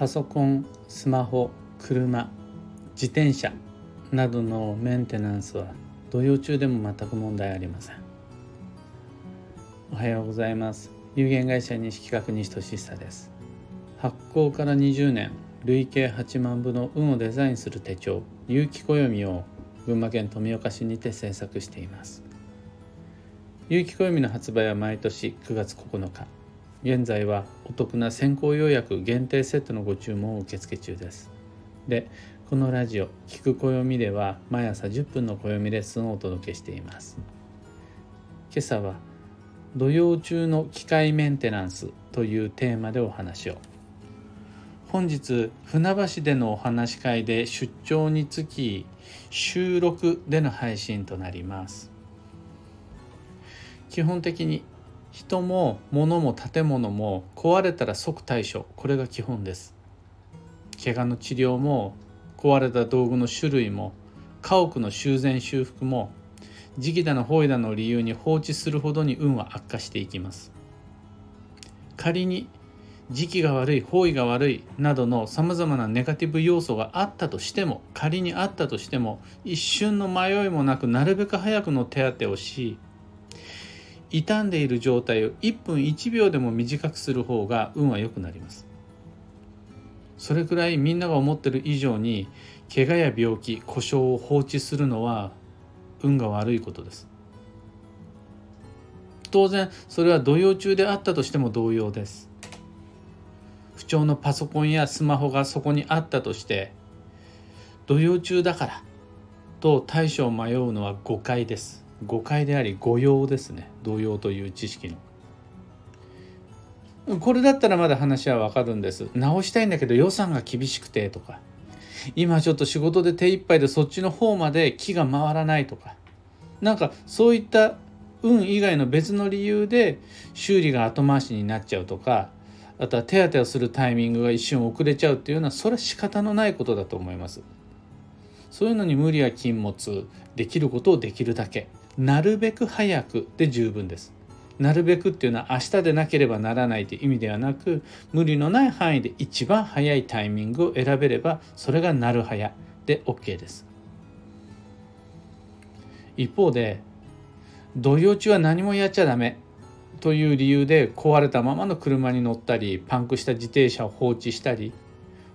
パソコンスマホ車自転車などのメンテナンスは土曜中でも全く問題ありません。おはようございます。有限会社西企画西俊久です。発行から20年累計8万部の運をデザインする手帳有機暦を群馬県富岡市にて制作しています。有機暦の発売は毎年9月9日。現在はお得な先行予約限定セットのご注文を受付中です。でこのラジオ「聞く暦」では毎朝10分の暦レッスンをお届けしています。今朝は「土曜中の機械メンテナンス」というテーマでお話を。本日船橋でのお話会で出張につき収録での配信となります。基本的に人も物も建物も壊れたら即対処。これが基本です。怪我の治療も壊れた道具の種類も家屋の修繕修復も時期だの方位だの理由に放置するほどに運は悪化していきます。仮に時期が悪い方位が悪いなどのさまざまなネガティブ要素があったとしても仮にあったとしても一瞬の迷いもなくなるべく早くの手当てをし傷んでいる状態を1分1秒でも短くする方が運は良くなります。それくらいみんなが思ってる以上に怪我や病気故障を放置するのは運が悪いことです。当然それは土曜中であったとしても同様です。不調のパソコンやスマホがそこにあったとして土曜中だからと対処を迷うのは誤解です。誤解であり誤用ですね。同様という知識の。これだったらまだ話はわかるんです。直したいんだけど予算が厳しくてとか。今ちょっと仕事で手一杯でそっちの方まで気が回らないとか。なんかそういった運以外の別の理由で修理が後回しになっちゃうとか。あとは手当てをするタイミングが一瞬遅れちゃうっていうのはそれは仕方のないことだと思います。そういうのに無理や禁物。できることをできるだけ。なるべく早くで十分です。なるべくっていうのは明日でなければならないという意味ではなく無理のない範囲で一番早いタイミングを選べればそれがなる早で OK です。一方で土曜中は何もやっちゃダメという理由で壊れたままの車に乗ったりパンクした自転車を放置したり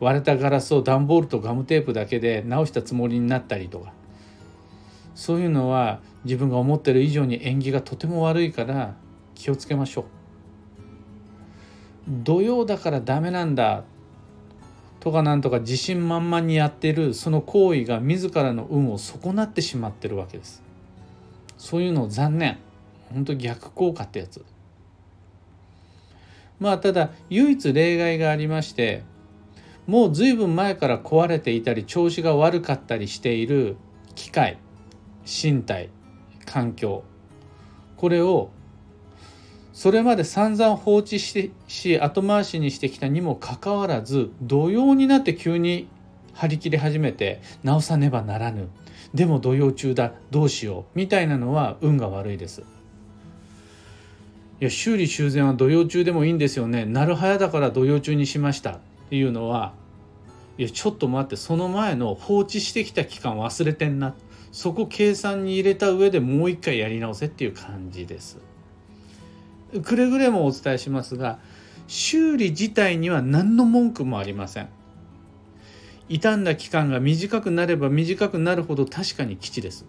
割れたガラスを段ボールとガムテープだけで直したつもりになったりとかそういうのは自分が思ってる以上に縁起がとても悪いから気をつけましょう。土曜だからダメなんだとかなんとか自信満々にやってるその行為が自らの運を損なってしまってるわけです。そういうのを残念本当逆効果ってやつ。まあただ唯一例外がありましてもう随分前から壊れていたり調子が悪かったりしている機械身体環境。これをそれまで散々放置してし後回しにしてきたにもかかわらず土曜になって急に張り切り始めて直さねばならぬ。でも土曜中だどうしよう。みたいなのは運が悪いです。いや修理修繕は土曜中でもいいんですよね。なるはやだから土曜中にしました。っていうのはいやちょっと待ってその前の放置してきた期間忘れてんなそこ計算に入れた上でもう一回やり直せっていう感じです。くれぐれもお伝えしますが修理自体には何の文句もありません。傷んだ期間が短くなれば短くなるほど確かに基地です。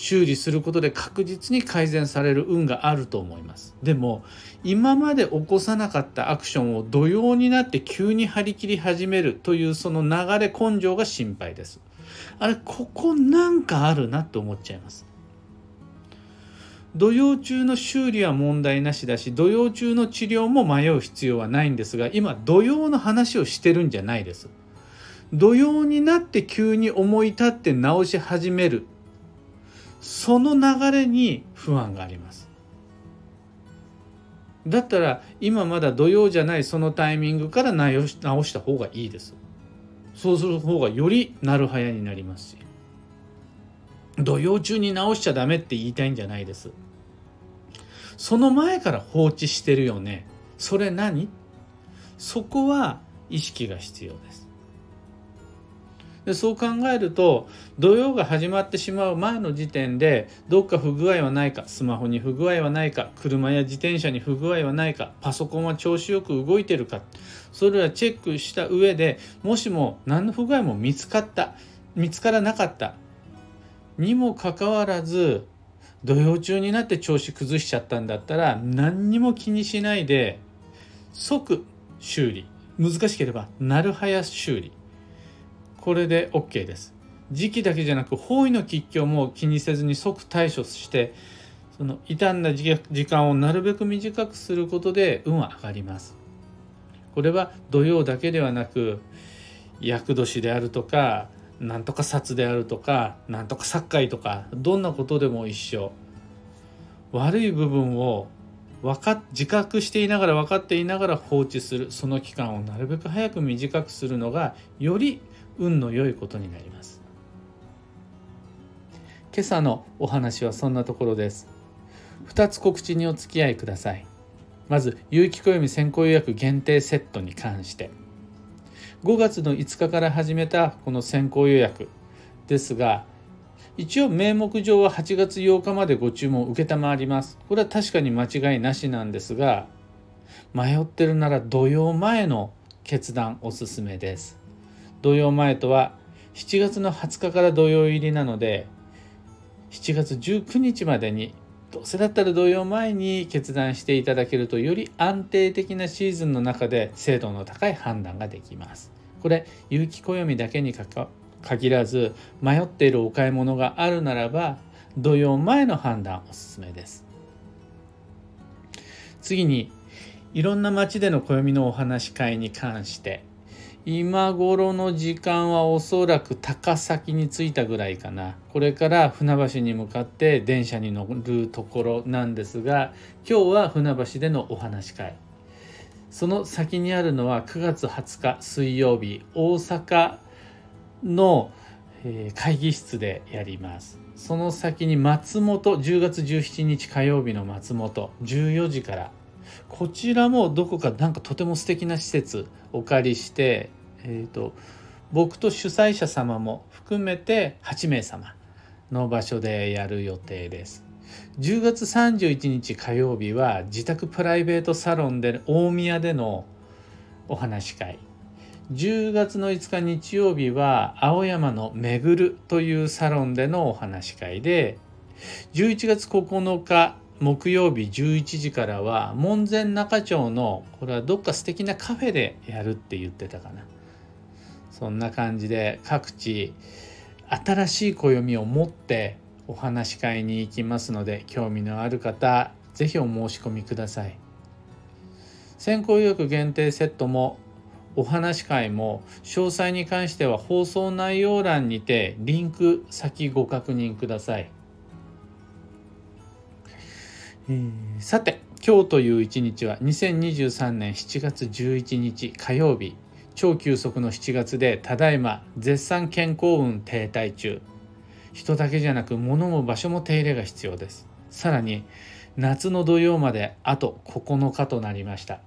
修理することで確実に改善される運があると思いますでも今まで起こさなかったアクションを土曜になって急に張り切り始めるというその流れ根性が心配ですあれここなんかあるなって思っちゃいます。土曜中の修理は問題なしだし土曜中の治療も迷う必要はないんですが今土曜の話をしてるんじゃないです。土曜になって急に思い立って直し始める。その流れに不安があります。だったら今まだ土曜じゃないそのタイミングから直した方がいいです。そうする方がよりなるはやになりますし。土曜中に直しちゃダメって言いたいんじゃないです。その前から放置してるよね。それ何？そこは意識が必要です。でそう考えると土曜が始まってしまう前の時点でどっか不具合はないかスマホに不具合はないか車や自転車に不具合はないかパソコンは調子よく動いてるかそれらチェックした上でもしも何の不具合も見つかった見つからなかったにもかかわらず土曜中になって調子崩しちゃったんだったら何にも気にしないで即修理。難しければなるはや修理。これで OK です。時期だけじゃなく方位の吉凶も気にせずに即対処してその傷んだ時間をなるべく短くすることで運は上がります。これは土曜だけではなく厄年であるとかなんとか札であるとかなんとか殺界とかどんなことでも一緒。悪い部分を分か自覚していながら分かっていながら放置するその期間をなるべく早く短くするのがより運の良いことになります。今朝のお話はそんなところです。2つ告知にお付き合いください。まず有機暦先行予約限定セットに関して。5月の5日から始めたこの先行予約ですが一応名目上は8月8日までご注文承りますこれは確かに間違いなしなんですが迷ってるなら土曜前の決断おすすめです土曜前とは7月の20日から土曜入りなので7月19日までにどうせだったら土曜前に決断していただけるとより安定的なシーズンの中で精度の高い判断ができます。これ有機暦だけに限らず迷っているお買い物があるならば土曜前の判断おすすめです。次にいろんな街での暦のお話し会に関して今頃の時間はおそらく高崎に着いたぐらいかなこれから船橋に向かって電車に乗るところなんですが今日は船橋でのお話し会その先にあるのは9月20日水曜日大阪の会議室でやります。その先に松本10月17日火曜日の松本14時から。こちらもどこかなんかとても素敵な施設お借りして、えーと、僕と主催者様も含めて8名様の場所でやる予定です。10月31日火曜日は自宅プライベートサロンで大宮でのお話し会。10月の5日日曜日は青山のめぐるというサロンでのお話し会で11月9日木曜日11時からは門前仲町のこれはどっか素敵なカフェでやるって言ってたかな。そんな感じで各地新しい暦を持ってお話し会に行きますので興味のある方是非お申し込みください。先行予約限定セットもお話会も詳細に関しては放送内容欄にてリンク先ご確認ください。えー、さて今日という一日は2023年7月11日火曜日。超急速の7月でただいま絶賛健康運停滞中。人だけじゃなく物も場所も手入れが必要です。さらに夏の土曜まであと9日となりました。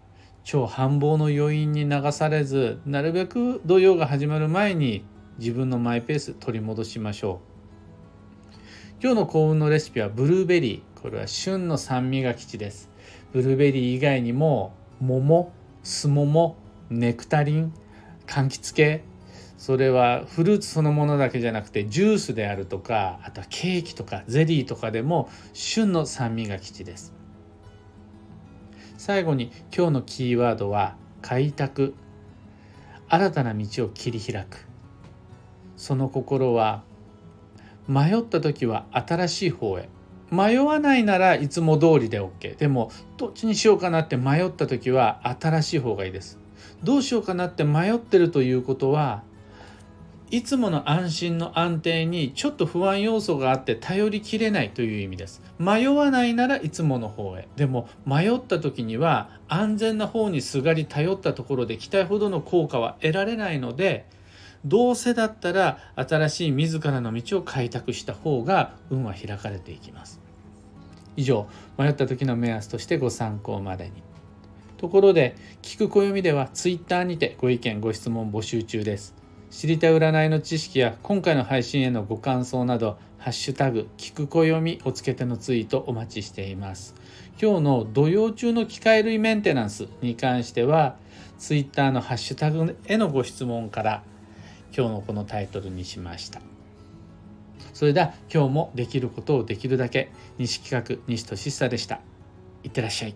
超繁忙の余韻に流されずなるべく土曜が始まる前に自分のマイペース取り戻しましょう。今日の幸運のレシピはブルーベリー。これは旬の酸味が基地です。ブルーベリー以外にも桃すももネクタリン柑橘系。それはフルーツそのものだけじゃなくてジュースであるとかあとはケーキとかゼリーとかでも旬の酸味が基地です。最後に今日のキーワードは開拓。新たな道を切り開く。その心は迷った時は新しい方へ。迷わないならいつも通りで OK でもどっちにしようかなって迷った時は新しい方がいいです。どうしようかなって迷ってるということはいつもの安心の安定にちょっと不安要素があって頼りきれないという意味です。迷わないならいつもの方へ。でも迷った時には安全な方にすがり頼ったところで期待ほどの効果は得られないのでどうせだったら新しい自らの道を開拓した方が運は開かれていきます。以上迷った時の目安としてご参考までに。ところで聞く暦ではツイッターにてご意見ご質問募集中です。知りたい占いの知識や今回の配信へのご感想などハッシュタグ聞く暦をつけてのツイートお待ちしています。今日の土曜中の機械類メンテナンスに関してはツイッターのハッシュタグへのご質問から今日のこのタイトルにしました。それでは今日もできることをできるだけ西企画西俊久でした。いってらっしゃい。